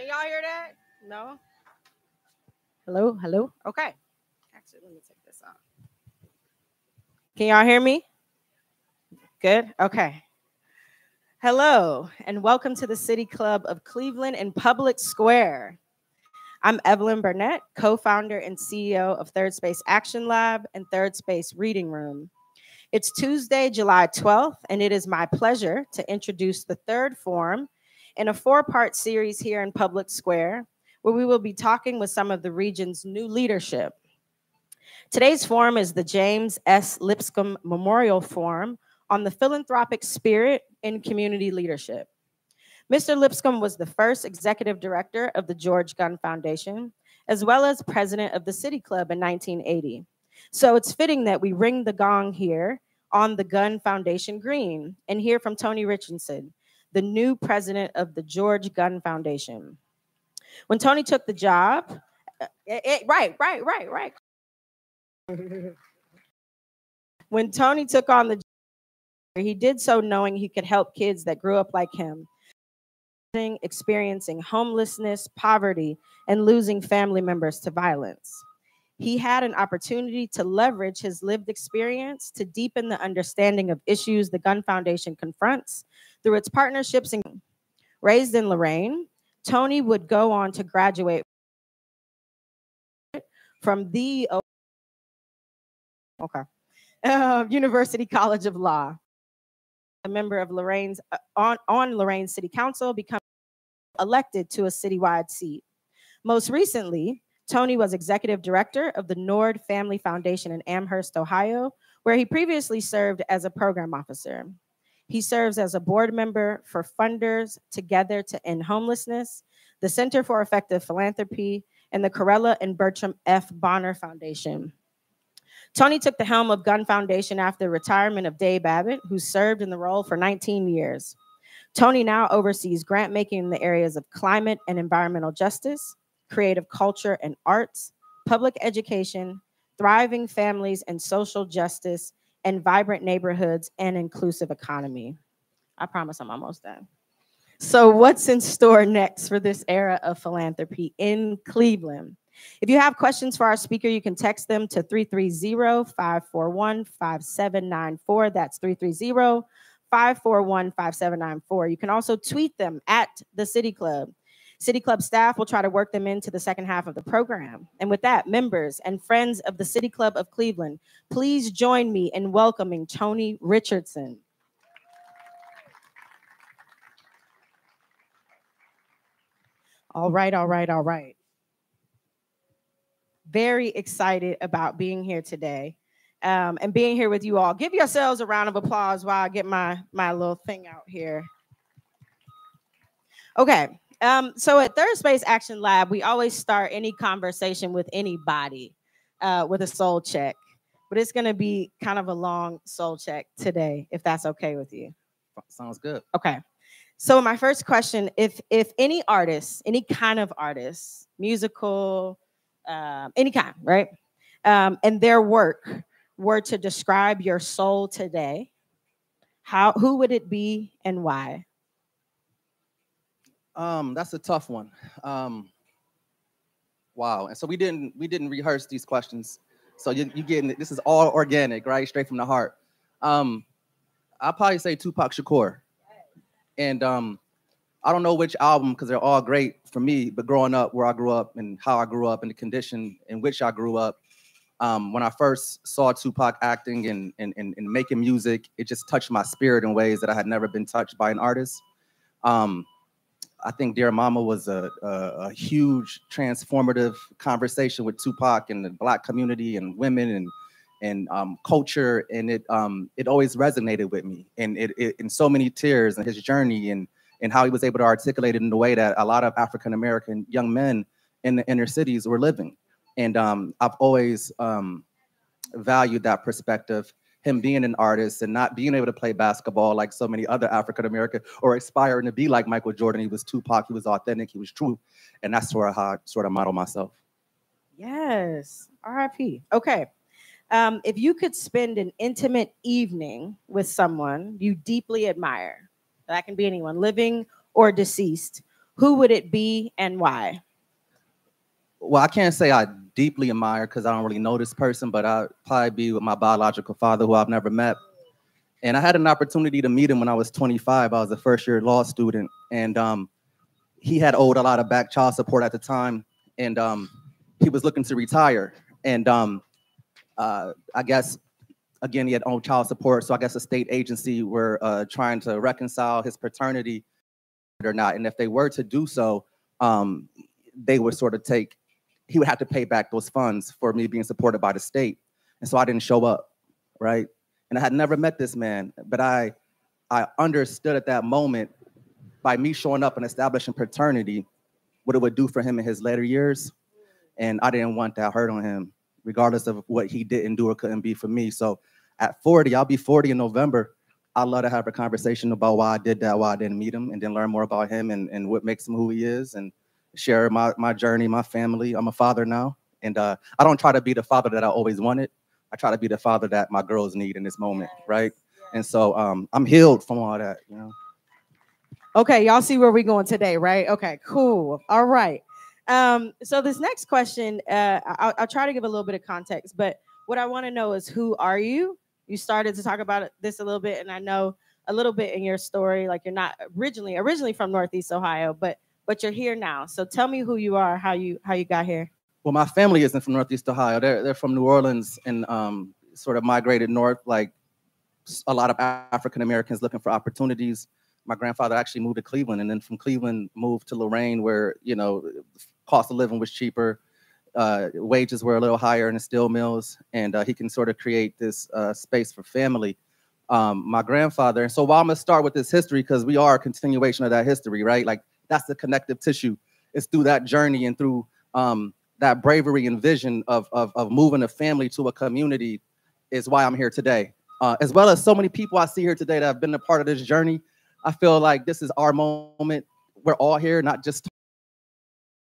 Can y'all hear that? No? Hello? Hello? Okay. Actually, let me take this off. Can y'all hear me? Good? Okay. Hello, and welcome to the City Club of Cleveland in Public Square. I'm Evelyn Burnett, co founder and CEO of Third Space Action Lab and Third Space Reading Room. It's Tuesday, July 12th, and it is my pleasure to introduce the third forum in a four part series here in Public Square, where we will be talking with some of the region's new leadership. Today's forum is the James S. Lipscomb Memorial Forum on the philanthropic spirit in community leadership. Mr. Lipscomb was the first executive director of the George Gund Foundation, as well as president of the City Club in 1980. So it's fitting that we ring the gong here on the Gund Foundation Green and hear from Tony Richardson, the new president of the George Gund Foundation. When Tony took the job, it, uh, it, eh, right, right, right, right. when Tony took on the job, he did so knowing he could help kids that grew up like him experiencing homelessness, poverty, and losing family members to violence. He had an opportunity to leverage his lived experience to deepen the understanding of issues the Gund Foundation confronts through its partnerships. And raised in Lorain, Tony would go on to graduate from the okay uh, University College of Law a member of Lorain's uh, on, on Lorain City Council, become elected to a citywide seat. Most recently, Tony was executive director of the Nord Family Foundation in Amherst, Ohio, where he previously served as a program officer. He serves as a board member for Funders Together to End Homelessness, the Center for Effective Philanthropy, and the Corella and Bertram F. Bonner Foundation. Tony took the helm of Gund Foundation after the retirement of Dave Abbott, who served in the role for 19 years. Tony now oversees grant making in the areas of climate and environmental justice, creative culture and arts, public education, thriving families and social justice, and vibrant neighborhoods and inclusive economy. I promise I'm almost done. So, what's in store next for this era of philanthropy in Cleveland? If you have questions for our speaker, you can text them to 330 541 5794. That's 330 541 5794. You can also tweet them at the City Club. City Club staff will try to work them into the second half of the program. And with that, members and friends of the City Club of Cleveland, please join me in welcoming Tony Richardson. All right, all right, all right very excited about being here today um, and being here with you all. Give yourselves a round of applause while I get my, my little thing out here. Okay. Um, so at Third Space Action Lab, we always start any conversation with anybody uh, with a soul check. But it's going to be kind of a long soul check today, if that's okay with you. Sounds good. Okay. So my first question, if if any artist, any kind of artist, musical, um, any kind, right? Um, and their work were to describe your soul today, how who would it be and why? Um, that's a tough one. Um, wow. And so we didn't we didn't rehearse these questions. So you you getting this is all organic, right? Straight from the heart. Um, I'll probably say Tupac Shakur. And um, I don't know which album because they're all great for me, but growing up where I grew up and how I grew up and the condition in which I grew up, um, when I first saw Tupac acting and, and, and, and, making music, it just touched my spirit in ways that I had never been touched by an artist. Um, I think Dear Mama was a, a, a, huge transformative conversation with Tupac and the Black community and women and and um, culture, and it um, it always resonated with me, and it, it in so many tears and his journey and and how he was able to articulate it in the way that a lot of African American young men in the inner cities were living. And um, I've always um, valued that perspective. Him being an artist and not being able to play basketball like so many other African American or aspiring to be like Michael Jordan. He was Tupac, he was authentic, he was true. And that's sort of how I sort of model myself. Yes. RIP. Okay. Um, if you could spend an intimate evening with someone you deeply admire, that can be anyone, living or deceased. who would it be and why? Well, I can't say I deeply admire because I don't really know this person, but I'd probably be with my biological father, who I've never met. And I had an opportunity to meet him when I was 25. I was a first year law student, and um, he had owed a lot of back child support at the time, and um, he was looking to retire. And um, uh, I guess again he had owed child support, so I guess a state agency were uh, trying to reconcile his paternity or not. And if they were to do so, um, they would sort of take he would have to pay back those funds for me being supported by the state. And so I didn't show up, right? And I had never met this man, but I I understood at that moment by me showing up and establishing paternity what it would do for him in his later years. And I didn't want that hurt on him, regardless of what he didn't do or couldn't be for me. So at 40, I'll be 40 in November. I'd love to have a conversation about why I did that, why I didn't meet him, and then learn more about him and, and what makes him who he is and share my, my journey, my family. I'm a father now. And uh, I don't try to be the father that I always wanted. I try to be the father that my girls need in this moment, right? And so um, I'm healed from all that, you know. Okay, y'all see where we're going today, right? Okay, cool. All right. Um, so this next question, uh, I'll, I'll try to give a little bit of context, but what I want to know is who are you? You started to talk about this a little bit, and I know a little bit in your story, like you're not originally originally from Northeast Ohio, but but you're here now. So tell me who you are, how you how you got here. Well, my family isn't from Northeast Ohio. They're they're from New Orleans and um, sort of migrated north, like a lot of African Americans looking for opportunities my grandfather actually moved to Cleveland, and then from Cleveland moved to Lorain, where you know cost of living was cheaper, uh, wages were a little higher in the steel mills, and uh, he can sort of create this uh, space for family. Um, my grandfather, and so while I'm gonna start with this history because we are a continuation of that history, right? Like that's the connective tissue. It's through that journey and through um, that bravery and vision of, of, of moving a family to a community is why I'm here today. Uh, as well as so many people I see here today that have been a part of this journey I feel like this is our moment. We're all here, not just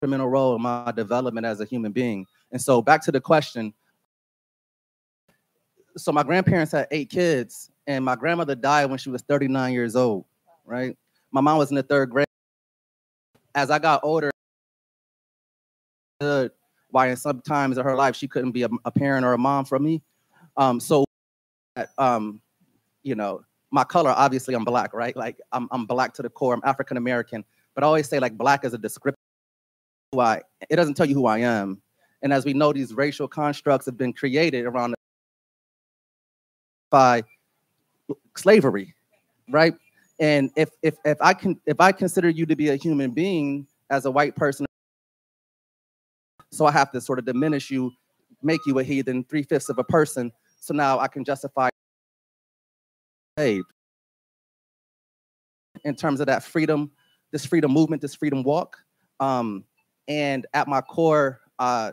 instrumental role in my development as a human being. And so back to the question. So my grandparents had eight kids, and my grandmother died when she was 39 years old, right? My mom was in the third grade. As I got older, why in some times of her life she couldn't be a, a parent or a mom for me. Um, so, um, you know, my color, obviously I'm black, right? Like I'm, I'm black to the core, I'm African American, but I always say like black is a description why it doesn't tell you who I am. And as we know, these racial constructs have been created around by slavery, right? And if if if I can if I consider you to be a human being as a white person, so I have to sort of diminish you, make you a heathen, three fifths of a person. So now I can justify saved in terms of that freedom, this freedom movement, this freedom walk. Um, and at my core, uh,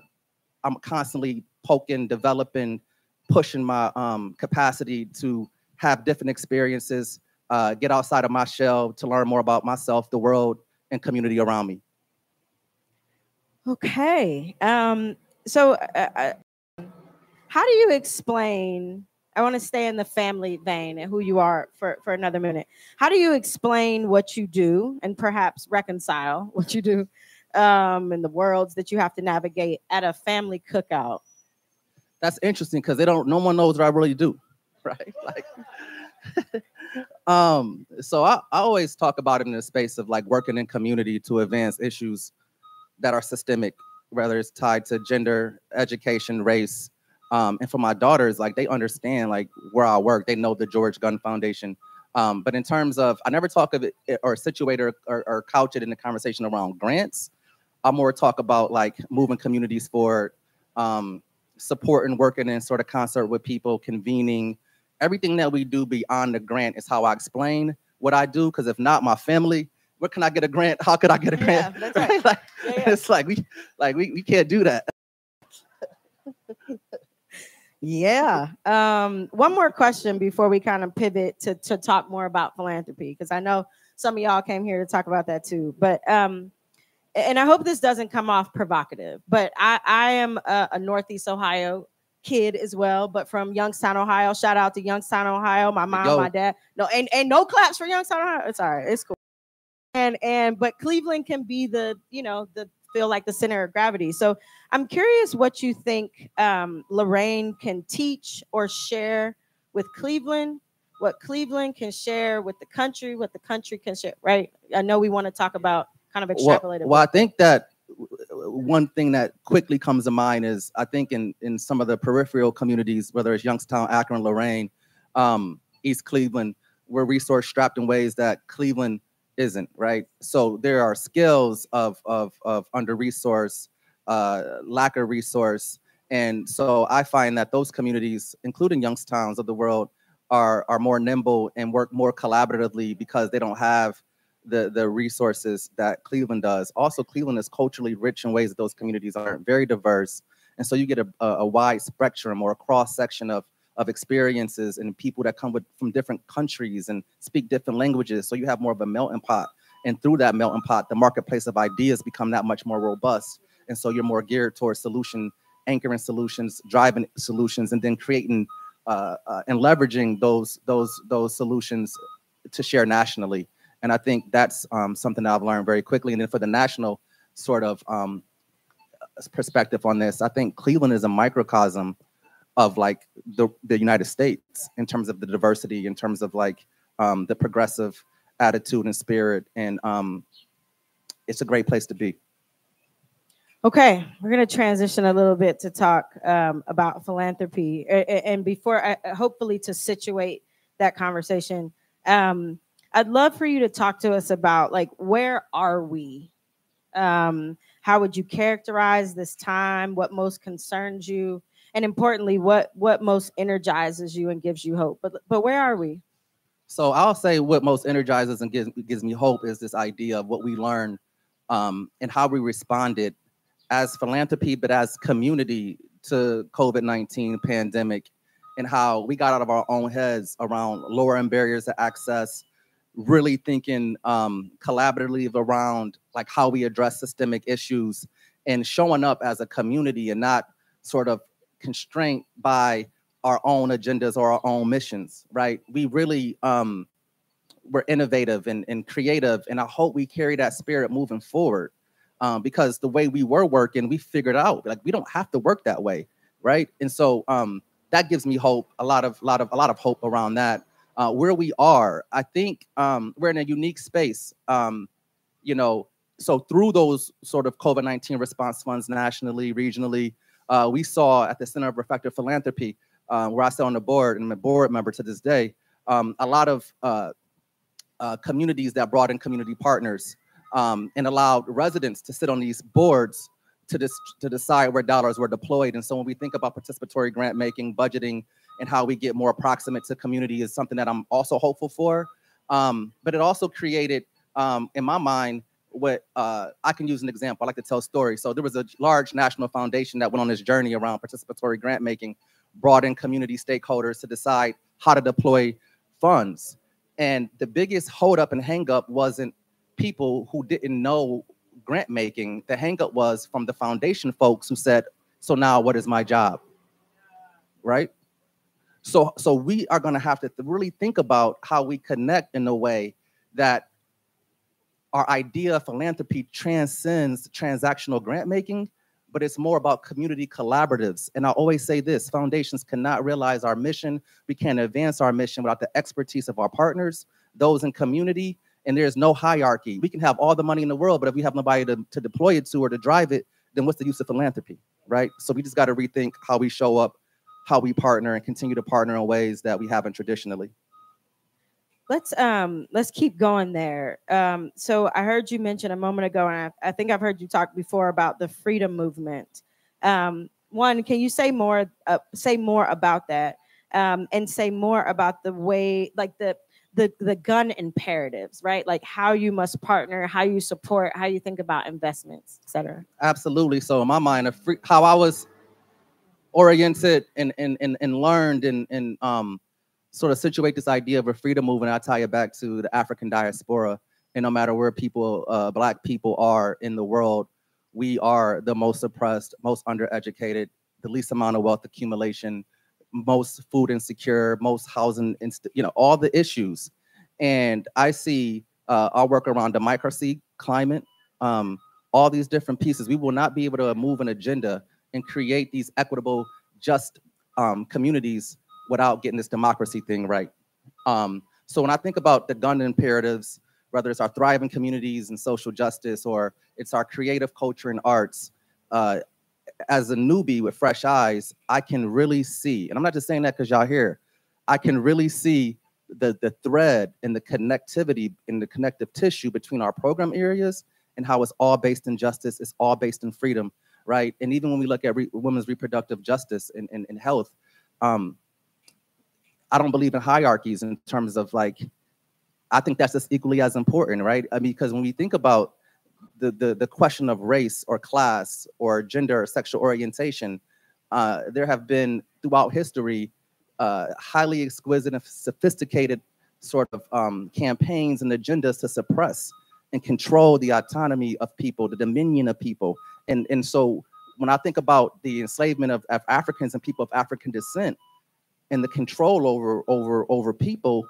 I'm constantly poking, developing, pushing my um, capacity to have different experiences, uh, get outside of my shell to learn more about myself, the world, and community around me. Okay. Um, so, uh, uh how do you explain I want to stay in the family vein and who you are for, for another minute. How do you explain what you do and perhaps reconcile what you do um, in the worlds that you have to navigate at a family cookout? That's interesting because they don't. No one knows what I really do, right? Like, um, so I, I always talk about it in the space of like working in community to advance issues that are systemic, whether it's tied to gender, education, race, um, and for my daughters, like they understand like where I work. They know the George Gund Foundation. Um, but in terms of, I never talk of it eh, or situate or, or, or couch it in the conversation around grants. I more talk about like moving communities forward, um, supporting, working in sort of concert with people, convening. Everything that we do beyond the grant is how I explain what I do. Because if not, my family, where can I get a grant? How could I get a grant? Yeah, that's right. like, yeah, yeah. It's like we, like we, we can't do that. Yeah. Um, one more question before we kind of pivot to, to talk more about philanthropy, because I know some of y'all came here to talk about that too. But um, and I hope this doesn't come off provocative, but I, I am a, a Northeast Ohio kid as well, but from Youngstown, Ohio. Shout out to Youngstown, Ohio. My mom, my dad. No, and, and no claps for Youngstown, Ohio. It's all right. It's cool. and and but Cleveland can be the you know the feel like the center of gravity. So I'm curious what you think um, Lorain can teach or share with Cleveland, what Cleveland can share with the country, what the country can share. Right? I know we want to talk about kind of extrapolated. Well, well I think that one thing that quickly comes to mind is I think in in some of the peripheral communities, whether it's Youngstown, Akron, Lorain, um, East Cleveland, we're resource strapped in ways that Cleveland isn't, right? So there are skills of of of under resource, uh, lack of resource, and so I find that those communities, including Youngstowns of the world, are are more nimble and work more collaboratively because they don't have the the resources that Cleveland does. Also, Cleveland is culturally rich in ways that those communities aren't very diverse, and so you get a, a, wide spectrum or a cross section of of experiences and people that come with from different countries and speak different languages. So you have more of a melting pot. And through that melting pot, the marketplace of ideas become that much more robust. And so you're more geared towards solution anchoring solutions, driving solutions, and then creating uh, uh, and leveraging those those those solutions to share nationally. And I think that's um, something that I've learned very quickly. And then for the national sort of um, perspective on this, I think Cleveland is a microcosm of like the, the United States in terms of the diversity, in terms of like um, the progressive attitude and spirit. And um, it's a great place to be. Okay, we're going to transition a little bit to talk um, about philanthropy. And before, I, hopefully, to situate that conversation, um, I'd love for you to talk to us about like where are we? Um, how would you characterize this time? What most concerns you? and importantly what what most energizes you and gives you hope but but where are we so i'll say what most energizes and gives, gives me hope is this idea of what we learned um, and how we responded as philanthropy but as community to covid-19 pandemic and how we got out of our own heads around lowering barriers to access really thinking um, collaboratively around like how we address systemic issues and showing up as a community and not sort of constrained by our own agendas or our own missions, right? We really um, were innovative and, and creative, and I hope we carry that spirit moving forward. Um, because the way we were working, we figured out like we don't have to work that way, right? And so um, that gives me hope, a lot of, lot of, a lot of hope around that. Uh, where we are, I think um, we're in a unique space. Um, you know, so through those sort of COVID nineteen response funds nationally, regionally, uh, we saw at the Center of Effective Philanthropy, uh, where I sit on the board and I'm a board member to this day, um, a lot of uh, uh, communities that brought in community partners um, and allowed residents to sit on these boards to, dis- to decide where dollars were deployed. And so when we think about participatory grant making, budgeting, and how we get more approximate to community is something that I'm also hopeful for. Um, but it also created, um, in my mind, what uh, I can use an example. I like to tell stories. So there was a large national foundation that went on this journey around participatory grant making, brought in community stakeholders to decide how to deploy funds. And the biggest holdup and hangup wasn't people who didn't know grant making. The hangup was from the foundation folks who said, "So now what is my job?" Right? So so we are going to have to really think about how we connect in a way that our idea of philanthropy transcends transactional grant making, but it's more about community collaboratives. And I always say this foundations cannot realize our mission. We can't advance our mission without the expertise of our partners, those in community. And there's no hierarchy. We can have all the money in the world, but if we have nobody to, to deploy it to or to drive it, then what's the use of philanthropy, right? So we just got to rethink how we show up, how we partner, and continue to partner in ways that we haven't traditionally. Let's um let's keep going there. Um so i heard you mention a moment ago and i, I think i've heard you talk before about the freedom movement. Um one can you say more uh, say more about that? Um and say more about the way like the the the Gund imperatives right? Like how you must partner how you support how you think about investments etc absolutely. So in my mind a free, how i was oriented and and and, and learned and and um sort of situate this idea of a freedom movement, I tie it back to the African diaspora. And no matter where people, uh, Black people are in the world, we are the most oppressed, most undereducated, the least amount of wealth accumulation, most food insecure, most housing, inst- you know, all the issues. And I see uh, our work around democracy, climate, um, all these different pieces, we will not be able to move an agenda and create these equitable, just um, communities without getting this democracy thing right. Um, so when I think about the Gund imperatives, whether it's our thriving communities and social justice or it's our creative culture and arts, uh, as a newbie with fresh eyes, I can really see, and I'm not just saying that because y'all here, I can really see the, the thread and the connectivity in the connective tissue between our program areas and how it's all based in justice, it's all based in freedom, right? And even when we look at re women's reproductive justice and, and, and health, um, I don't believe in hierarchies in terms of like, I think that's just equally as important, right? I mean, because when we think about the, the, the question of race or class or gender or sexual orientation, uh, there have been throughout history uh, highly exquisite and sophisticated sort of um, campaigns and agendas to suppress and control the autonomy of people, the dominion of people. And, and so when I think about the enslavement of, of Africans and people of African descent and the control over, over, over people,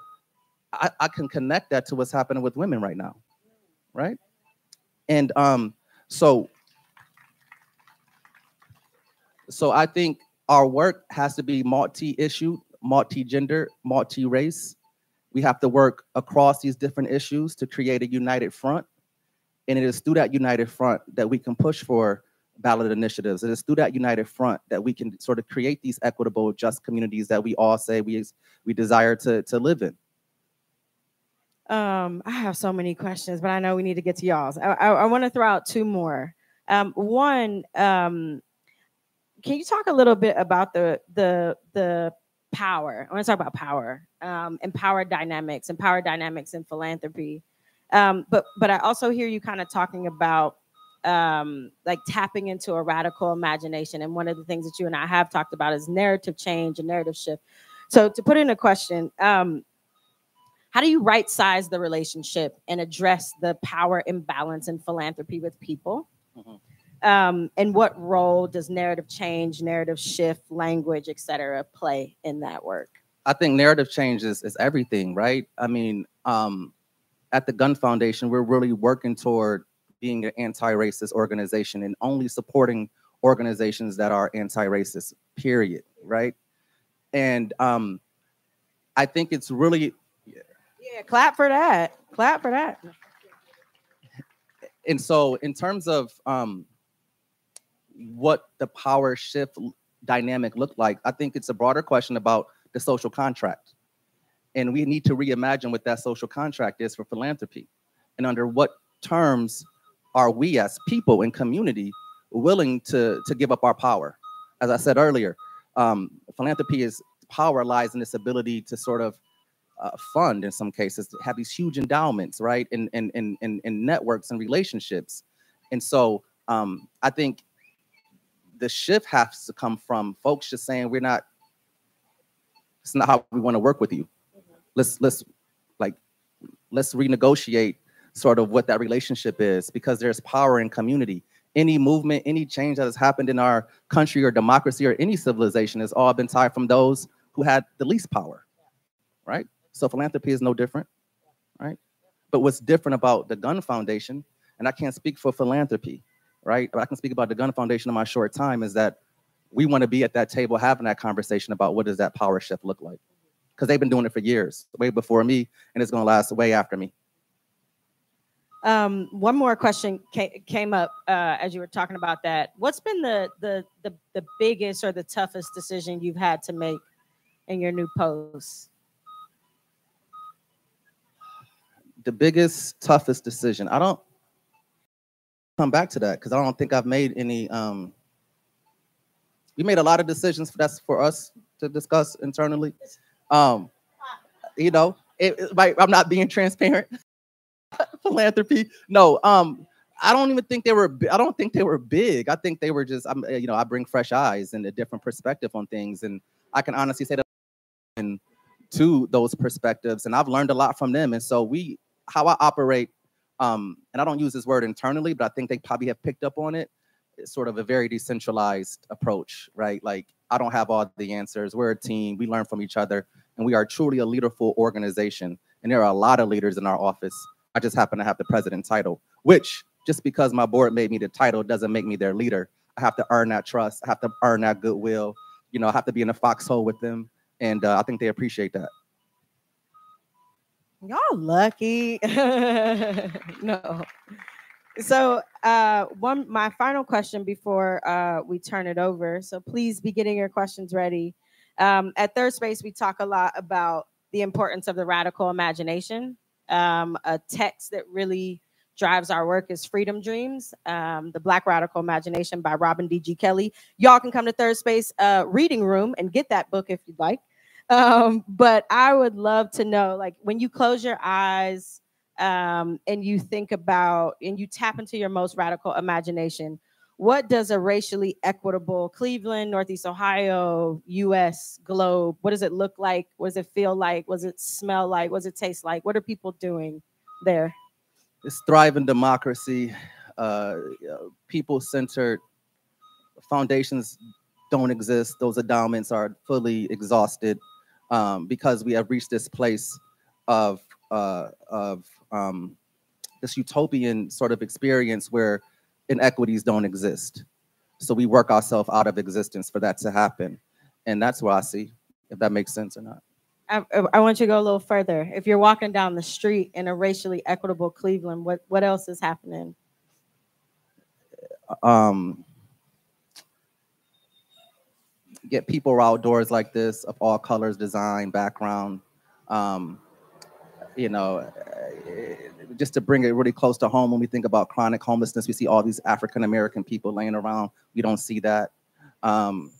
I, I can connect that to what's happening with women right now, right? And um, so, so I think our work has to be multi-issue, multi-gender, multi-race. We have to work across these different issues to create a united front. And it is through that united front that we can push for ballot initiatives. It is through that united front that we can sort of create these equitable, just communities that we all say we, we desire to, to live in. Um, I have so many questions, but I know we need to get to y'all's. I, I, I want to throw out two more. Um, one, um, can you talk a little bit about the the the power? I want to talk about power, um, and power dynamics, and power dynamics in philanthropy. Um, but but I also hear you kind of talking about um, like tapping into a radical imagination. And one of the things that you and I have talked about is narrative change and narrative shift. So to put in a question, um, how do you right size the relationship and address the power imbalance in philanthropy with people? Mm-hmm. Um, and what role does narrative change, narrative shift, language, et cetera, play in that work? I think narrative change is, is everything, right? I mean, um, at the Gund Foundation, we're really working toward being an anti-racist organization and only supporting organizations that are anti-racist, period, right? And um, I think it's really yeah, yeah. clap for that. Clap for that. And so, in terms of um, what the power shift dynamic looked like, I think it's a broader question about the social contract. And we need to reimagine what that social contract is for philanthropy. And under what terms are we as people and community willing to, to give up our power? As I said earlier, um, philanthropy is power lies in this ability to sort of uh, fund in some cases, have these huge endowments, right? And and and and, networks and relationships. And so um, I think the shift has to come from folks just saying we're not it's not how we want to work with you. Let's let's like let's renegotiate sort of what that relationship is because there's power in community any movement any change that has happened in our country or democracy or any civilization has all been tied from those who had the least power right so philanthropy is no different right but what's different about the Gund foundation and i can't speak for philanthropy right? but I can speak about the Gund Foundation in my short time is that we want to be at that table having that conversation about what does that power shift look like? Because they've been doing it for years, way before me, and it's going to last way after me. Um, one more question came up uh, as you were talking about that. What's been the, the the the biggest or the toughest decision you've had to make in your new post? The biggest, toughest decision. I don't come back to that because I don't think I've made any. Um, we made a lot of decisions for that's for us to discuss internally. Um, you know, it, it, I'm not being transparent. Philanthropy, no. Um, I don't even think they were. I don't think they were big. I think they were just. I'm, you know, I bring fresh eyes and a different perspective on things, and I can honestly say that and to those perspectives, and I've learned a lot from them. And so we, how I operate um, and I don't use this word internally, but I think they probably have picked up on it. It's sort of a very decentralized approach, right? Like I don't have all the answers. We're a team. We learn from each other, and we are truly a leaderful organization. And there are a lot of leaders in our office, I just happen to have the president title, which just because my board made me the title doesn't make me their leader. I have to earn that trust. I have to earn that goodwill. You know, I have to be in a foxhole with them. And uh, I think they appreciate that. Y'all lucky. no. So uh one my final question before uh we turn it over. So please be getting your questions ready. Um, at Third Space, we talk a lot about the importance of the radical imagination. Um, a text that really drives our work is Freedom Dreams, um, the Black Radical Imagination by Robin D.G. Kelley. Y'all can come to Third Space uh, Reading Room and get that book if you'd like. Um, but I would love to know, like, when you close your eyes um, and you think about and you tap into your most radical imagination, what does a racially equitable Cleveland, Northeast Ohio, US globe, what does it look like? What does it feel like? What does it smell like? What does it taste like? What are people doing there? It's thriving democracy, uh, people centered, foundations don't exist. Those endowments are fully exhausted um, because we have reached this place of, uh, of um, this utopian sort of experience where inequities don't exist. So we work ourselves out of existence for that to happen. And that's what I see, if that makes sense or not. I, I, want you to go a little further. If you're walking down the street in a racially equitable Cleveland, what, what else is happening? Um, get people outdoors like this of all colors, design, background. Um, you know, just to bring it really close to home, when we think about chronic homelessness, we see all these African American people laying around. We don't see that. Um,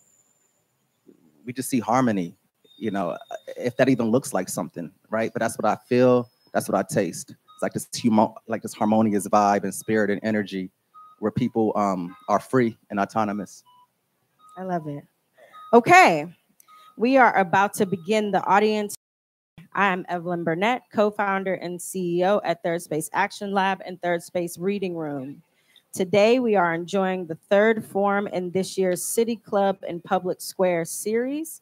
we just see harmony, you know, if that even looks like something, right? But that's what I feel. That's what I taste. It's like this humo- like this harmonious vibe and spirit and energy, where people um, are free and autonomous. I love it. Okay, we are about to begin the audience I'm Evelyn Burnett, co founder and CEO at Third Space Action Lab and Third Space Reading Room. Today, we are enjoying the third forum in this year's City Club and Public Square series,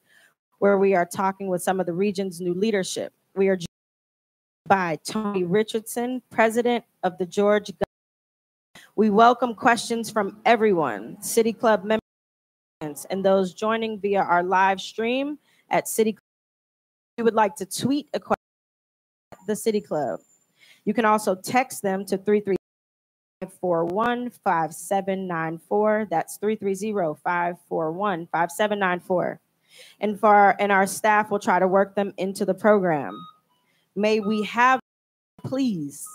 where we are talking with some of the region's new leadership. We are joined by Tony Richardson, president of the George. We welcome questions from everyone, City Club members, and those joining via our live stream at City you would like to tweet a question at the City Club. You can also text them to 33541 5794. That's 330 541 5794. And for and our staff will try to work them into the program. May we have, please.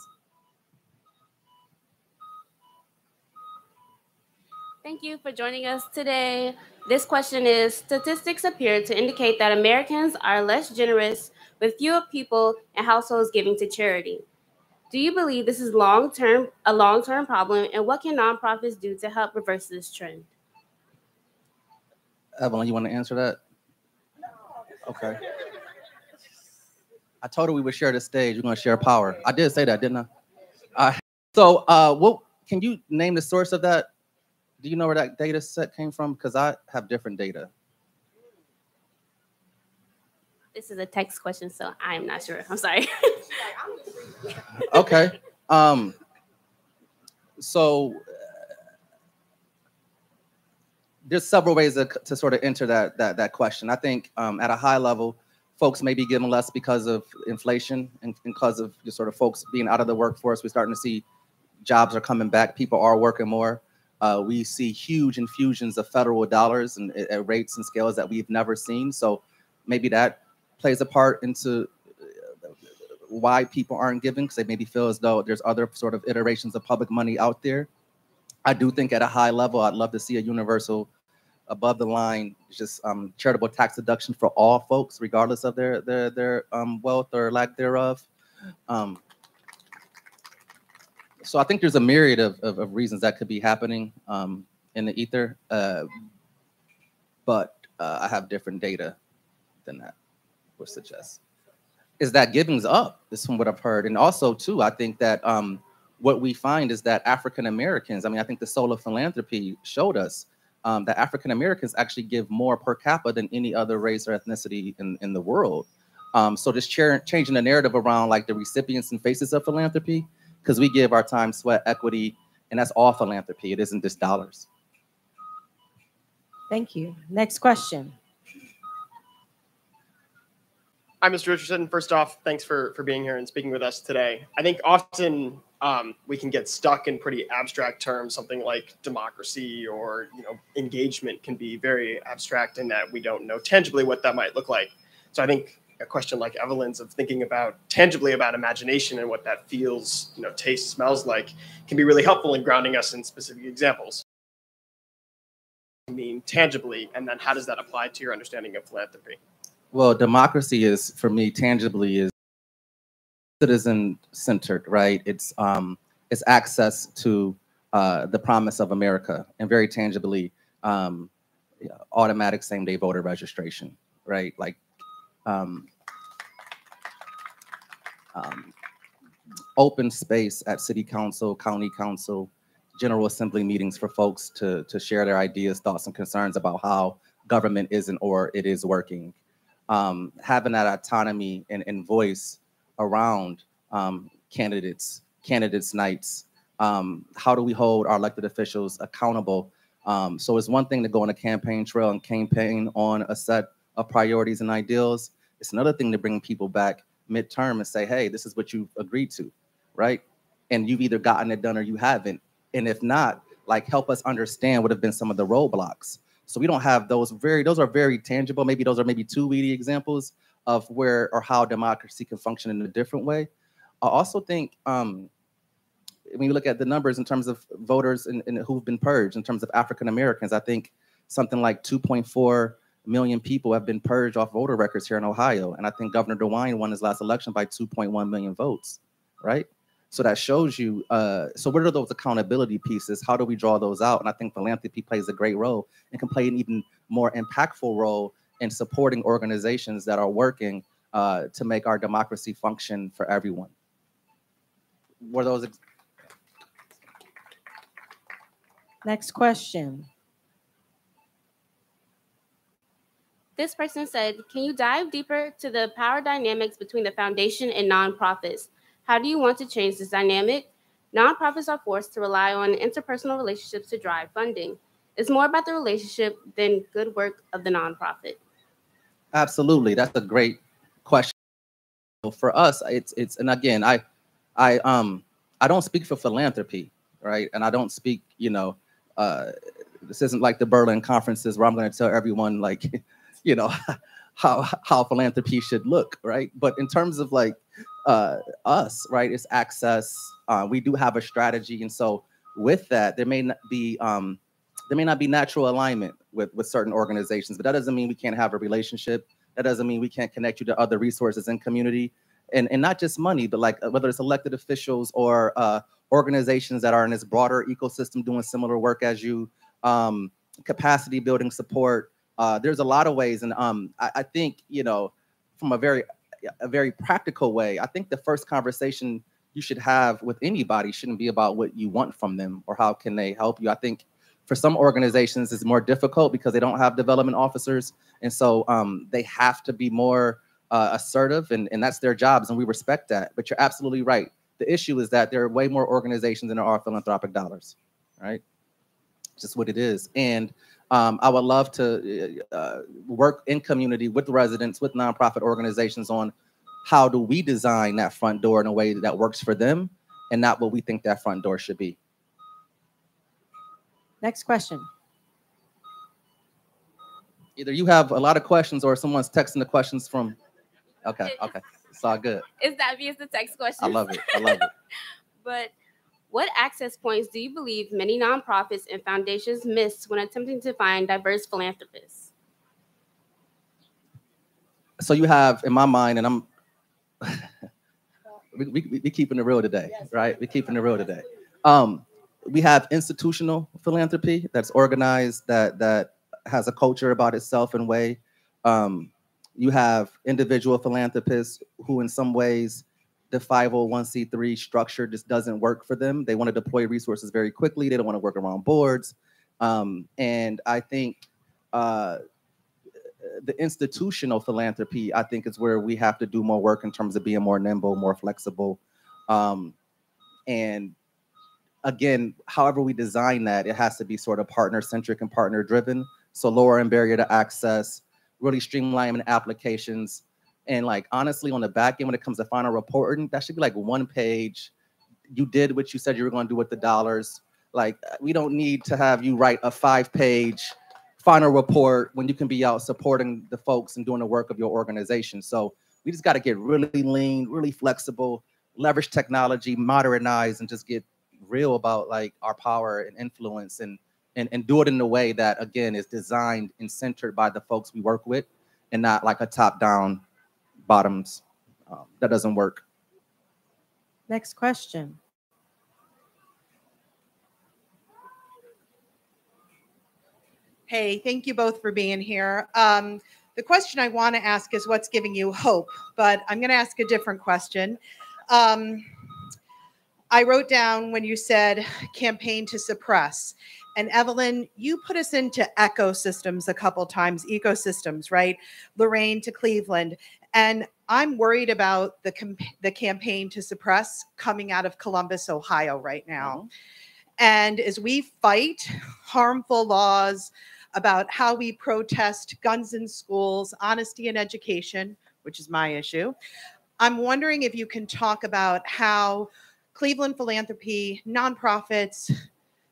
Thank you for joining us today. This question is Statistics appear to indicate that Americans are less generous with fewer people and households giving to charity. Do you believe this is long term a long term problem, and what can nonprofits do to help reverse this trend? Evelyn, you want to answer that? No. Okay. I told her we would share the stage. We're going to share power. I did say that, didn't I? Uh, so, uh, what can you name the source of that? Do you know where that data set came from? Because I have different data. This is a text question, so I'm not sure. I'm sorry. okay. Um, so there's several ways to, to sort of enter that that that question. I think um, at a high level, folks may be given less because of inflation and because of just sort of folks being out of the workforce. We're starting to see jobs are coming back. People are working more. Uh, we see huge infusions of federal dollars and at rates and scales that we've never seen. So maybe that plays a part into uh, why people aren't giving because they maybe feel as though there's other sort of iterations of public money out there. I do think at a high level, I'd love to see a universal, above the line, just um, charitable tax deduction for all folks, regardless of their their their um, wealth or lack thereof. Um, so I think there's a myriad of, of, of reasons that could be happening um, in the ether, uh, but uh, I have different data than that would suggest. Is that giving's up? Is from what I've heard, and also too, I think that um, what we find is that African Americans. I mean, I think the soul of philanthropy showed us um, that African Americans actually give more per capita than any other race or ethnicity in, in the world. Um, so just chair, changing the narrative around like the recipients and faces of philanthropy, because we give our time, sweat, equity, and that's all philanthropy. It isn't just dollars. Thank you. Next question. Hi, Mr. Richardson. First off, thanks for for being here and speaking with us today. I think often um, we can get stuck in pretty abstract terms. Something like democracy or you know engagement can be very abstract in that we don't know tangibly what that might look like. So I think a question like Evelyn's of thinking about tangibly about imagination and what that feels, you know, tastes, smells like, can be really helpful in grounding us in specific examples. I mean tangibly, and then how does that apply to your understanding of philanthropy? Well, democracy is for me tangibly is citizen centered, right? It's um it's access to uh, the promise of America and very tangibly um, automatic same day voter registration, right? Like um, um, open space at city council, county council, general assembly meetings for folks to, to share their ideas, thoughts, and concerns about how government isn't or it is working um, having that autonomy and, and voice around um, candidates, candidates nights. Um, how do we hold our elected officials accountable? Um, so it's one thing to go on a campaign trail and campaign on a set of priorities and ideals. It's another thing to bring people back midterm and say, hey, this is what you agreed to, right? And you've either gotten it done or you haven't. And if not, like help us understand what have been some of the roadblocks. So we don't have those very, those are very tangible. Maybe those are maybe two weedy examples of where or how democracy can function in a different way. I also think um, when you look at the numbers in terms of voters in who've been purged, in terms of African Americans, I think something like 2.4 million people have been purged off voter records here in Ohio. And I think Governor DeWine won his last election by 2.1 million votes, right? So that shows you. Uh, so what are those accountability pieces? How do we draw those out? And I think philanthropy plays a great role and can play an even more impactful role in supporting organizations that are working uh, to make our democracy function for everyone. Were those? Next question. This person said, Can you dive deeper to the power dynamics between the foundation and nonprofits? How do you want to change this dynamic? Nonprofits are forced to rely on interpersonal relationships to drive funding. It's more about the relationship than good work of the nonprofit. Absolutely, that's a great question. For us, it's it's and again, I I um I don't speak for philanthropy, right? And I don't speak, you know, uh, this isn't like the Berlin conferences where I'm going to tell everyone like, you know, how how philanthropy should look, right? But in terms of like uh, us, right? It's access. Uh, we do have a strategy, and so with that, there may not be um, there may not be natural alignment with with certain organizations, but that doesn't mean we can't have a relationship. That doesn't mean we can't connect you to other resources in community, and and not just money, but like whether it's elected officials or uh, organizations that are in this broader ecosystem doing similar work as you, um, capacity building support. Uh, there's a lot of ways, and um, I, I think you know from a very a very practical way, I think the first conversation you should have with anybody shouldn't be about what you want from them or how can they help you. I think for some organizations it's more difficult because they don't have development officers, and so um, they have to be more uh, assertive, and, and that's their jobs, and we respect that. But you're absolutely right. The issue is that there are way more organizations than there are philanthropic dollars, right? Just what it is, and um, I would love to uh, uh, work in community with residents, with nonprofit organizations on how do we design that front door in a way that works for them and not what we think that front door should be. Next question. Either you have a lot of questions or someone's texting the questions from. Okay, okay. It's all good. It's that via the text question. I love it. I love it. but what access points do you believe many nonprofits and foundations miss when attempting to find diverse philanthropists? So you have, in my mind, and I'm, we, we, we keeping it real today, yes. right? We're keeping it real today. Um, we have institutional philanthropy that's organized, that that has a culture about itself and way. Um, you have individual philanthropists who, in some ways, the 501c3 structure just doesn't work for them. They want to deploy resources very quickly. They don't want to work around boards. Um, and I think uh, the institutional philanthropy, I think, is where we have to do more work in terms of being more nimble, more flexible. Um, and again, however we design that, it has to be sort of partner centric and partner driven. So lowering barrier to access, really streamlining applications. And like honestly, on the back end, when it comes to final reporting, that should be like one page. You did what you said you were going to do with the dollars. Like uh, we don't need to have you write a five page final report when you can be out supporting the folks and doing the work of your organization. So we just got to get really lean, really flexible, leverage technology, modernize, and just get real about like our power and influence and and, and do it in a way that again is designed and centered by the folks we work with and not like a top down bottoms um, that doesn't work Next question. Hey, thank you both for being here. Um, the question I want to ask is what's giving you hope? But I'm going to ask a different question. Um, I wrote down when you said campaign to suppress. And Evelyn, you put us into ecosystems a couple times, ecosystems, right? Lorain to Cleveland. And I'm worried about the, the campaign to suppress coming out of Columbus, Ohio right now. Mm-hmm. And as we fight harmful laws about how we protest guns in schools, honesty in education, which is my issue, I'm wondering if you can talk about how Cleveland philanthropy, nonprofits,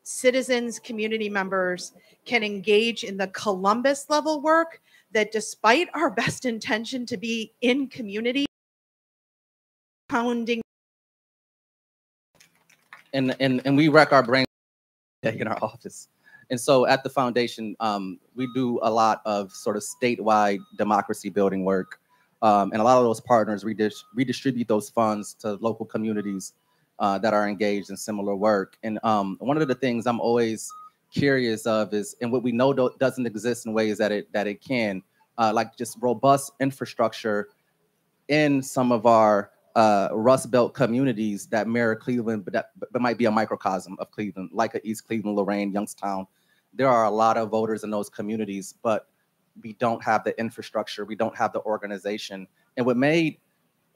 citizens, community members can engage in the Columbus level work that, despite our best intention to be in community, pounding. and and and we wreck our brain in our office. And so at the foundation, um, we do a lot of sort of statewide democracy building work. Um, and a lot of those partners redis- redistribute those funds to local communities uh, that are engaged in similar work. And um, one of the things I'm always curious of is, and what we know do- doesn't exist in ways that it that it can, uh, like just robust infrastructure in some of our uh, Rust Belt communities that mirror Cleveland, but that but might be a microcosm of Cleveland, like a East Cleveland, Lorain, Youngstown. There are a lot of voters in those communities, but we don't have the infrastructure, we don't have the organization. And what made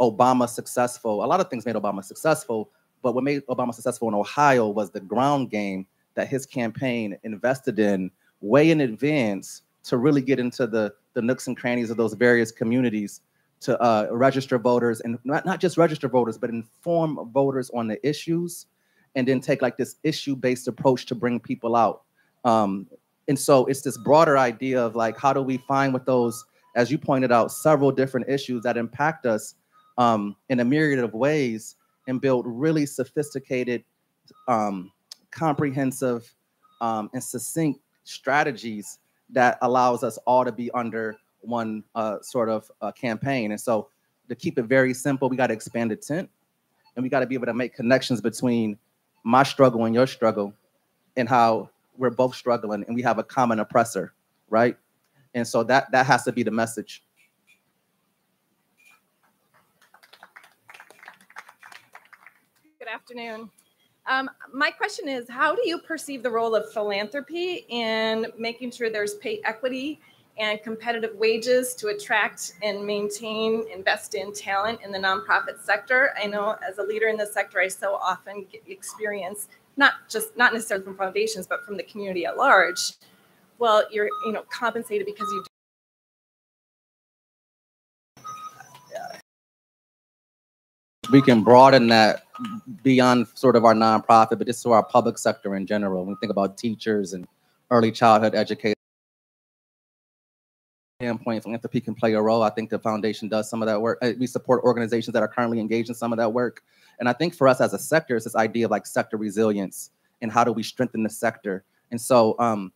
Obama successful, a lot of things made Obama successful, but what made Obama successful in Ohio was the ground game that his campaign invested in way in advance to really get into the, the nooks and crannies of those various communities to uh, register voters and not, not just register voters, but inform voters on the issues and then take like this issue-based approach to bring people out. Um, and so it's this broader idea of like, how do we find with those, as you pointed out, several different issues that impact us um, in a myriad of ways and build really sophisticated, um, comprehensive, um, and succinct strategies that allows us all to be under one uh, sort of uh, campaign. And so to keep it very simple, we got to expand the tent and we got to be able to make connections between my struggle and your struggle and how we're both struggling and we have a common oppressor, right? And so that that has to be the message. Good afternoon. Um, my question is, how do you perceive the role of philanthropy in making sure there's pay equity and competitive wages to attract and maintain, invest in talent in the nonprofit sector? I know as a leader in this sector, I so often experience not just not necessarily from foundations, but from the community at large. Well, you're you know compensated because you We can broaden that beyond sort of our nonprofit, but just to our public sector in general. When we think about teachers and early childhood educators, standpoint, philanthropy can play a role. I think the foundation does some of that work. Uh, We support organizations that are currently engaged in some of that work. And I think for us as a sector, it's this idea of like sector resilience and how do we strengthen the sector. And so, um,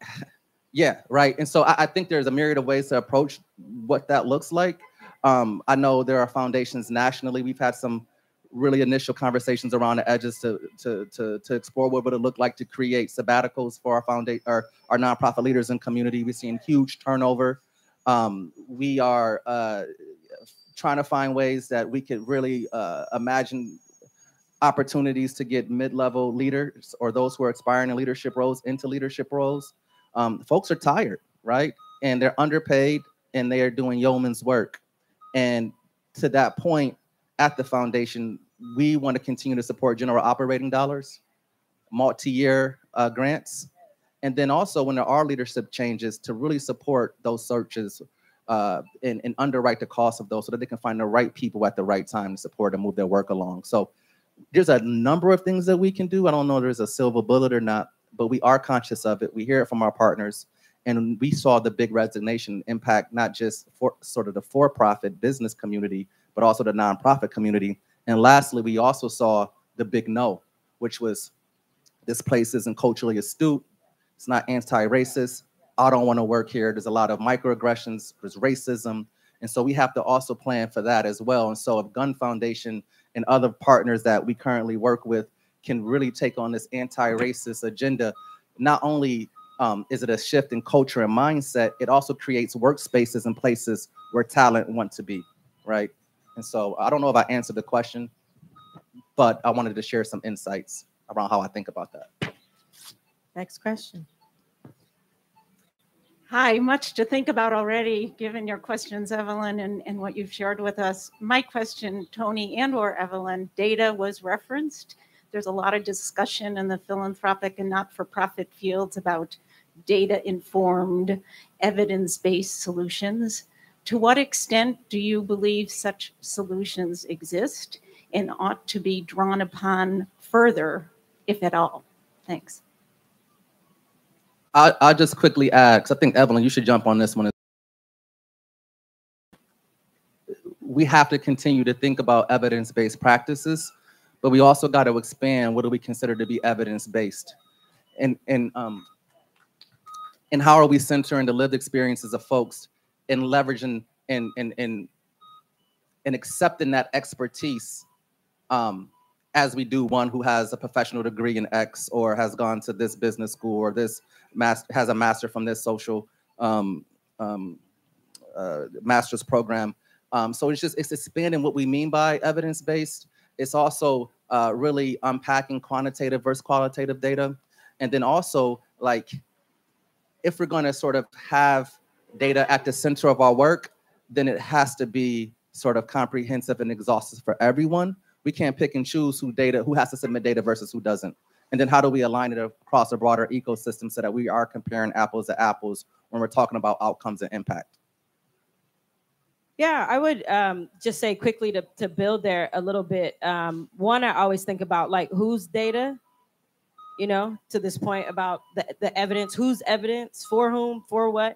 yeah, right. And so I, I think there's a myriad of ways to approach what that looks like. Um, I know there are foundations nationally. We've had some really initial conversations around the edges to to to, to explore what it would it look like to create sabbaticals for our foundation our, our nonprofit leaders and community. We're seeing huge turnover. Um, we are uh, trying to find ways that we could really uh, imagine opportunities to get mid-level leaders or those who are aspiring in leadership roles into leadership roles. Um, folks are tired, right? And they're underpaid and they are doing yeoman's work. And to that point, at the foundation, we want to continue to support general operating dollars, multi-year uh, grants, and then also when there are leadership changes to really support those searches uh, and, and underwrite the cost of those so that they can find the right people at the right time to support and move their work along. So there's a number of things that we can do. I don't know if there's a silver bullet or not, but we are conscious of it. We hear it from our partners. And we saw the big resignation impact not just for sort of the for-profit business community, but also the nonprofit community. And lastly, we also saw the big no, which was this place isn't culturally astute. It's not anti-racist. I don't want to work here. There's a lot of microaggressions. There's racism. And so we have to also plan for that as well. And so if Gund Foundation and other partners that we currently work with can really take on this anti-racist agenda, not only um, is it a shift in culture and mindset, it also creates workspaces and places where talent want to be, right? And so I don't know if I answered the question, but I wanted to share some insights around how I think about that. Next question. Hi, much to think about already, given your questions, Evelyn, and, and what you've shared with us. My question, Tony and or Evelyn, data was referenced. There's a lot of discussion in the philanthropic and not-for-profit fields about data-informed, evidence-based solutions. To what extent do you believe such solutions exist and ought to be drawn upon further, if at all? Thanks. I, I'll just quickly add, because I think, Evelyn, you should jump on this one. We have to continue to think about evidence-based practices, but we also got to expand what do we consider to be evidence-based. And, and, um, and how are we centering the lived experiences of folks and leveraging and and and and accepting that expertise um, as we do one who has a professional degree in X or has gone to this business school or this master has a master from this social um, um, uh, master's program. Um, so it's just it's expanding what we mean by evidence based. It's also uh, really unpacking quantitative versus qualitative data, and then also like if we're going to sort of have data at the center of our work, then it has to be sort of comprehensive and exhaustive for everyone. We can't pick and choose who data, who has to submit data versus who doesn't. And then how do we align it across a broader ecosystem so that we are comparing apples to apples when we're talking about outcomes and impact? Yeah, I would um, just say quickly to, to build there a little bit. Um, one, I always think about like whose data, you know, to this point about the, the evidence, whose evidence, for whom, for what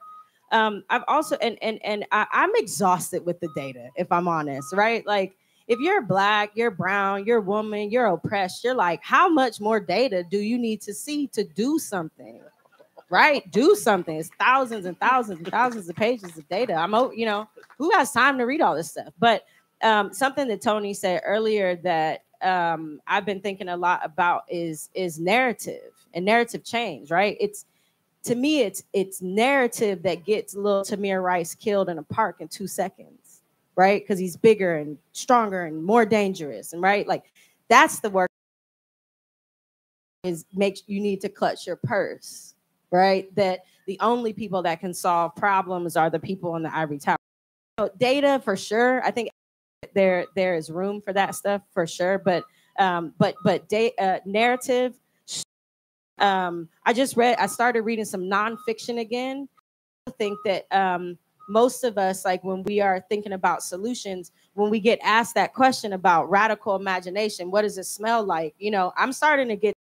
um, I've also and and and I, I'm exhausted with the data, if I'm honest, right? Like if you're black, you're brown, you're woman, you're oppressed, you're like, how much more data do you need to see to do something? Right? Do something. It's thousands and thousands and thousands of pages of data. I'm you know, who has time to read all this stuff? But um, something that Tony said earlier that um, I've been thinking a lot about is is narrative and narrative change, right? It's to me, it's it's narrative that gets little Tamir Rice killed in a park in two seconds, right? Because he's bigger and stronger and more dangerous, and right, like that's the work. Is makes you need to clutch your purse, right? That the only people that can solve problems are the people in the ivory tower. So data for sure. I think there there is room for that stuff for sure, but um, but but da- uh, narrative um, I just read, I started reading some nonfiction again. I think that um, most of us, like when we are thinking about solutions, when we get asked that question about radical imagination, what does it smell like? You know, I'm starting to get,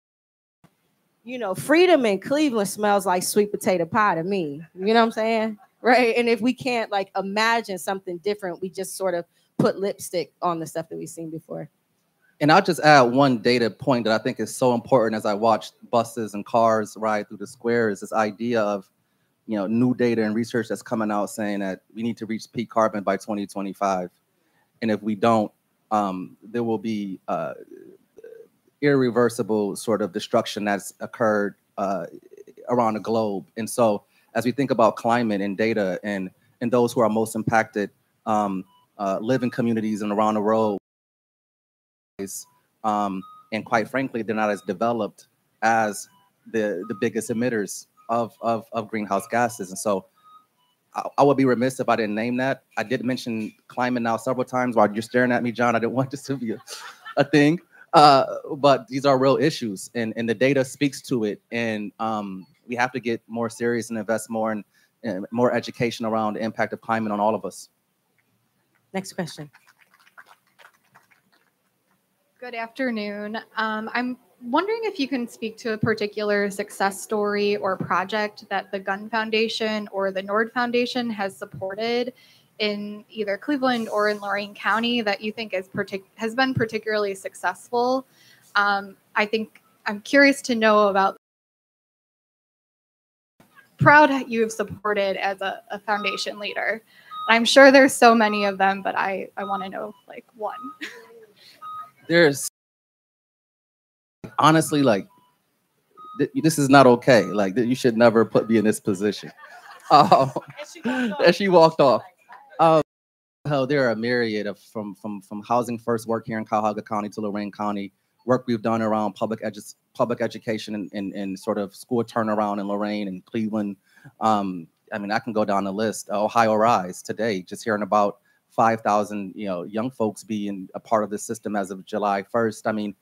you know, freedom in Cleveland smells like sweet potato pie to me. You know what I'm saying? Right. And if we can't like imagine something different, we just sort of put lipstick on the stuff that we've seen before. And I'll just add one data point that I think is so important as I watch buses and cars ride through the square is this idea of, you know, new data and research that's coming out saying that we need to reach peak carbon by 2025. And if we don't, um, there will be uh, irreversible sort of destruction that's occurred uh, around the globe. And so as we think about climate and data and, and those who are most impacted, um, uh, live in communities and around the world um, and quite frankly, they're not as developed as the the biggest emitters of, of of greenhouse gases. And so I, I would be remiss if I didn't name that. I did mention climate now several times while you're staring at me, John. I didn't want this to be a, a thing. Uh, but these are real issues and, and the data speaks to it. And um, we have to get more serious and invest more in, in more education around the impact of climate on all of us. Next question. Good afternoon. Um, I'm wondering if you can speak to a particular success story or project that the Gund Foundation or the Nord Foundation has supported in either Cleveland or in Lorain County that you think is partic- has been particularly successful. Um, I think I'm curious to know about proud you have supported as a, a foundation leader. I'm sure there's so many of them, but I, I want to know like one. There's honestly like th- this is not okay. Like you should never put me in this position. Oh, and she walked off. Um, there are a myriad of from from from housing first work here in Cuyahoga County to Lorain County work we've done around public edu- public education and, and, and sort of school turnaround in Lorain and Cleveland. Um, I mean, I can go down the list. Ohio Rise today, just hearing about 5,000, you know, young folks being a part of the system as of July 1st. I mean,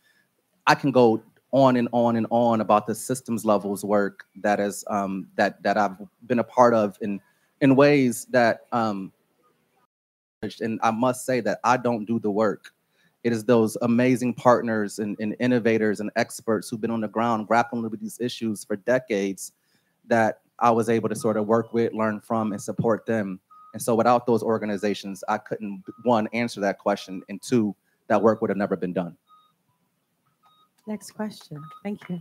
I can go on and on and on about the systems levels work that is um, that that I've been a part of in in ways that um, and I must say that I don't do the work. It is those amazing partners and, and innovators and experts who've been on the ground grappling with these issues for decades that I was able to sort of work with, learn from, and support them. And so without those organizations, I couldn't one answer that question, and two, that work would have never been done. Next question. Thank you.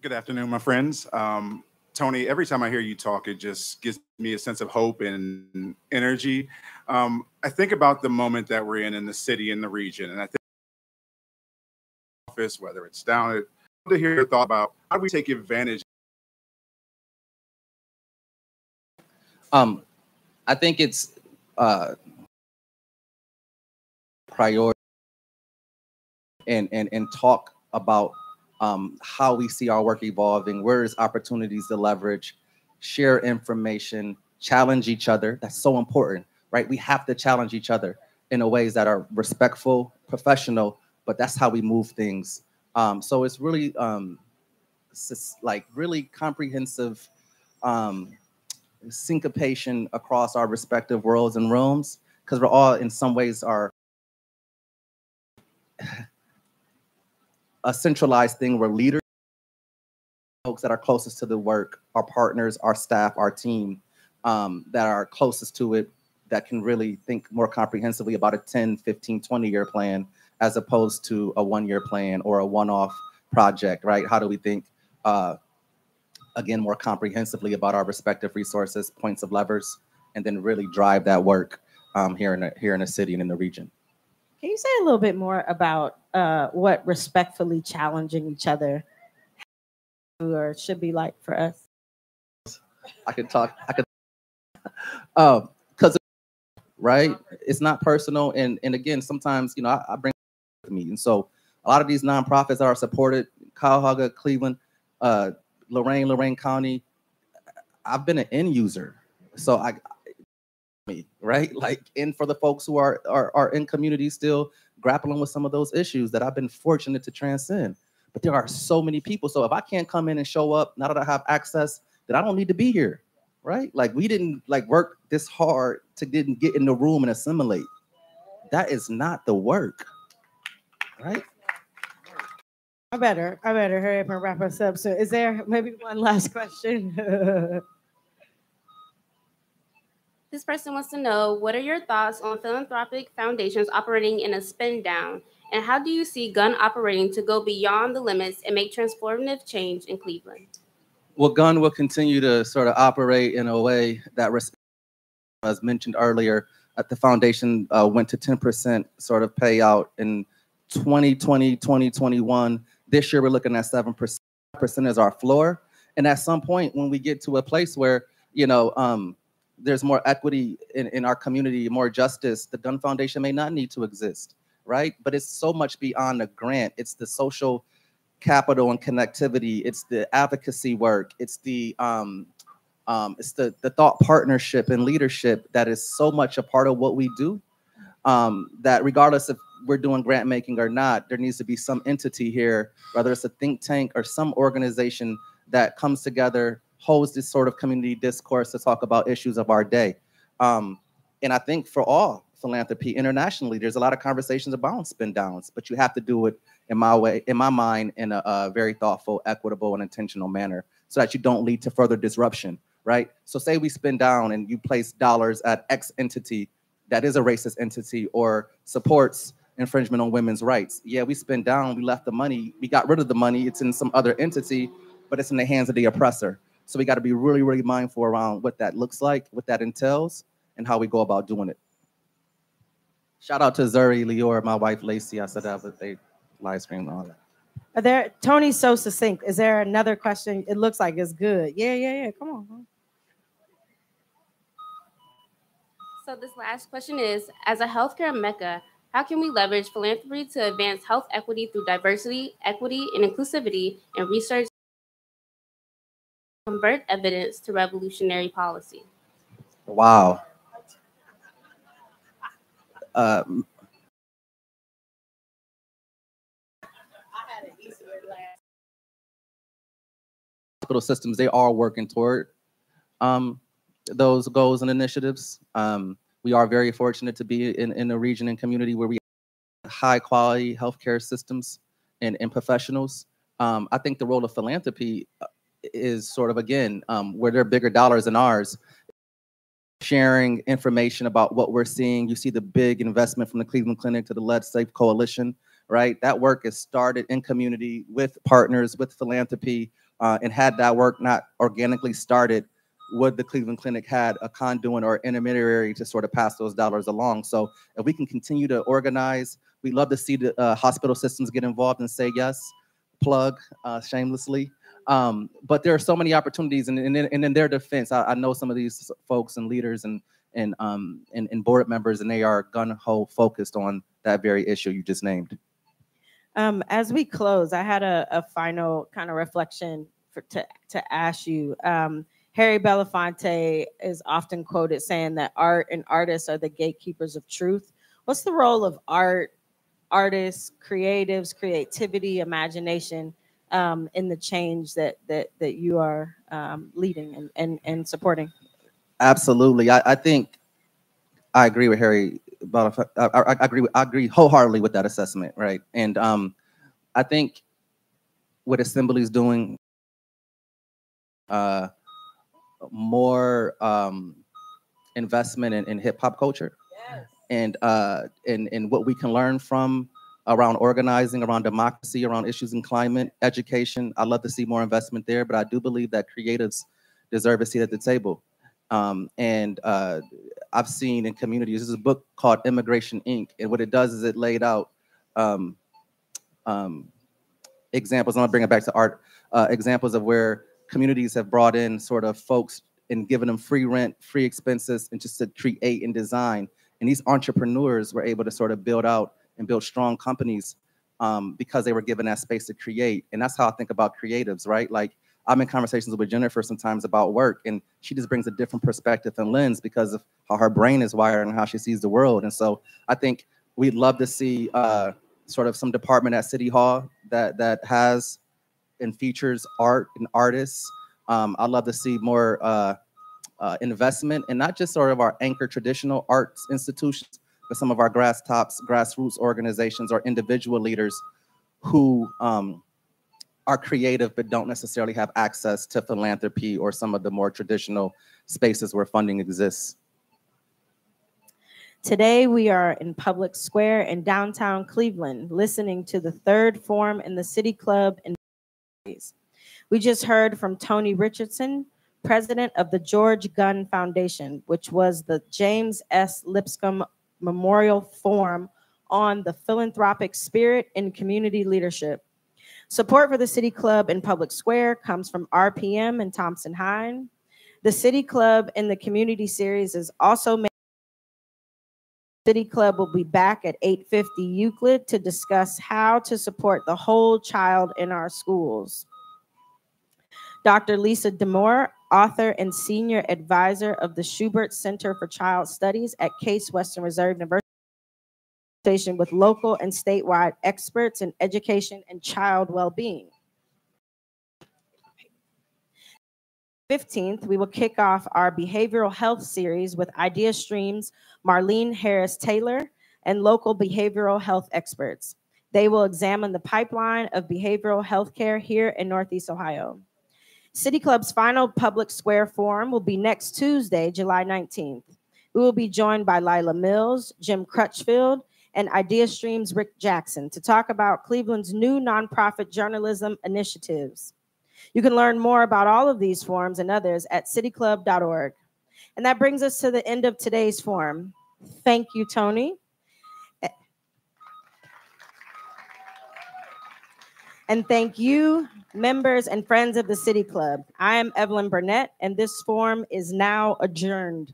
Good afternoon, my friends. Um, Tony, every time I hear you talk, it just gives me a sense of hope and energy. Um, I think about the moment that we're in in the city and the region, and I think office, whether it's down at to hear your thought about how do we take advantage. Um, I think it's uh, priority and and and talk about um, how we see our work evolving, where is opportunities to leverage, share information, challenge each other. That's so important, right? We have to challenge each other in a ways that are respectful, professional, but that's how we move things. Um, so it's really um, like really comprehensive um, syncopation across our respective worlds and realms because we're all in some ways are a centralized thing where leaders, folks that are closest to the work, our partners, our staff, our team um, that are closest to it, that can really think more comprehensively about a 10, 15, 20 year plan as opposed to a one year plan or a one off project, right? How do we think, uh, again, more comprehensively about our respective resources, points of levers, and then really drive that work um, here in the, here in the city and in the region? Can you say a little bit more about uh, what respectfully challenging each other or should be like for us? I could talk. I could. Um, because right, it's not personal, and and again, sometimes you know I, I bring with me, and so a lot of these nonprofits that are supported, Cuyahoga, Cleveland, uh, Lorraine, Lorain County. I've been an end user, so I me, right? Like, and for the folks who are, are are in community still grappling with some of those issues that I've been fortunate to transcend. But there are so many people. So if I can't come in and show up, now that I have access, then I don't need to be here, right? Like we didn't like work this hard to didn't get in the room and assimilate. That is not the work, right? I better, I better hurry up and wrap us up. So, is there maybe one last question? This person wants to know what are your thoughts on philanthropic foundations operating in a spin down? And how do you see Gund operating to go beyond the limits and make transformative change in Cleveland? Well, Gund will continue to sort of operate in a way that, as mentioned earlier, at the foundation uh, went to 10% sort of payout in 2020, 2021. This year, we're looking at 7%. Percent is our floor. And at some point, when we get to a place where, you know, um, there's more equity in, in our community, more justice, the Gund Foundation may not need to exist, right? But it's so much beyond a grant. It's the social capital and connectivity. It's the advocacy work. It's the um, um, it's the the thought partnership and leadership that is so much a part of what we do. Um, that regardless if we're doing grant making or not, there needs to be some entity here, whether it's a think tank or some organization that comes together, holds this sort of community discourse to talk about issues of our day. Um, and I think for all philanthropy internationally, there's a lot of conversations about spin downs, but you have to do it in my way, in my mind, in a, a very thoughtful, equitable, and intentional manner, so that you don't lead to further disruption. Right. So say we spin down and you place dollars at X entity that is a racist entity or supports infringement on women's rights. Yeah, we spend down, we left the money, we got rid of the money, it's in some other entity, but it's in the hands of the oppressor. So we got to be really, really mindful around what that looks like, what that entails, and how we go about doing it. Shout out to Zuri, Lior, my wife Lacey. I said that, but they live streamed all that. Are there Tony's so succinct. Is there another question? It looks like it's good. Yeah, yeah, yeah. Come on. So this last question is: As a healthcare mecca, how can we leverage philanthropy to advance health equity through diversity, equity, and inclusivity and research? Convert evidence to revolutionary policy. Wow. Uh, hospital systems, they are working toward um, those goals and initiatives. Um, we are very fortunate to be in, in a region and community where we have high quality healthcare systems and, and professionals. Um, I think the role of philanthropy uh, is sort of, again, um, where there are bigger dollars than ours, sharing information about what we're seeing. You see the big investment from the Cleveland Clinic to the Lead Safe Coalition, right? That work is started in community with partners, with philanthropy, uh, and had that work not organically started, would the Cleveland Clinic had a conduit or intermediary to sort of pass those dollars along. So if we can continue to organize, we'd love to see the uh, hospital systems get involved and say yes, plug uh, shamelessly. Um, but there are so many opportunities, and, and, and in their defense, I, I, know some of these folks and leaders and and um and, and board members, and they are gun ho focused on that very issue you just named. Um, as we close, I had a, a final kind of reflection for, to to ask you. Um, Harry Belafonte is often quoted saying that art and artists are the gatekeepers of truth. What's the role of art, artists, creatives, creativity, imagination um, in the change that that that you are um, leading and, and and supporting? Absolutely, I, I think I agree with Harry. Belafonte. I, I, I agree. With, I agree wholeheartedly with that assessment, right? And um, I think what Assembly is doing. Uh, more um, investment in, in hip hop culture yes. and uh, and and what we can learn from around organizing, around democracy, around issues in climate, education. I'd love to see more investment there, but I do believe that creatives deserve a seat at the table. Um, and uh, I've seen in communities, there's a book called Immigration Inc. And what it does is it laid out um, um, examples. I'm gonna bring it back to art. Uh, examples of where communities have brought in sort of folks and given them free rent, free expenses, and just to create and design. And these entrepreneurs were able to sort of build out and build strong companies um, because they were given that space to create. And that's how I think about creatives, right? Like I'm in conversations with Jennifer sometimes about work, and she just brings a different perspective and lens because of how her brain is wired and how she sees the world. And so I think we'd love to see uh, sort of some department at City Hall that that has and features art and artists. Um, I'd love to see more uh, uh, investment and not just sort of our anchor traditional arts institutions, but some of our grass tops, grassroots organizations or individual leaders who um, are creative but don't necessarily have access to philanthropy or some of the more traditional spaces where funding exists. Today, we are in Public Square in downtown Cleveland, listening to the third forum in the City Club in we just heard from Tony Richardson, president of the George Gund Foundation, which was the James S. Lipscomb Memorial Forum on the philanthropic spirit and community leadership. Support for the City Club in Public Square comes from RPM and Thompson Hine. The City Club in the Community Series is also City Club will be back at 850 Euclid to discuss how to support the whole child in our schools. Dr. Lisa Damour, author and senior advisor of the Schubert Center for Child Studies at Case Western Reserve University, station with local and statewide experts in education and child well-being. 15th, we will kick off our behavioral health series with Ideastream's, Marlene Harris Taylor, and local behavioral health experts. They will examine the pipeline of behavioral health care here in Northeast Ohio. City Club's final public square forum will be next Tuesday, July 19th. We will be joined by Lila Mills, Jim Crutchfield, and Ideastream's Rick Jackson to talk about Cleveland's new nonprofit journalism initiatives. You can learn more about all of these forums and others at cityclub.org. And that brings us to the end of today's forum. Thank you, Tony. And thank you, members and friends of the City Club. I am Evelyn Burnett, and this forum is now adjourned.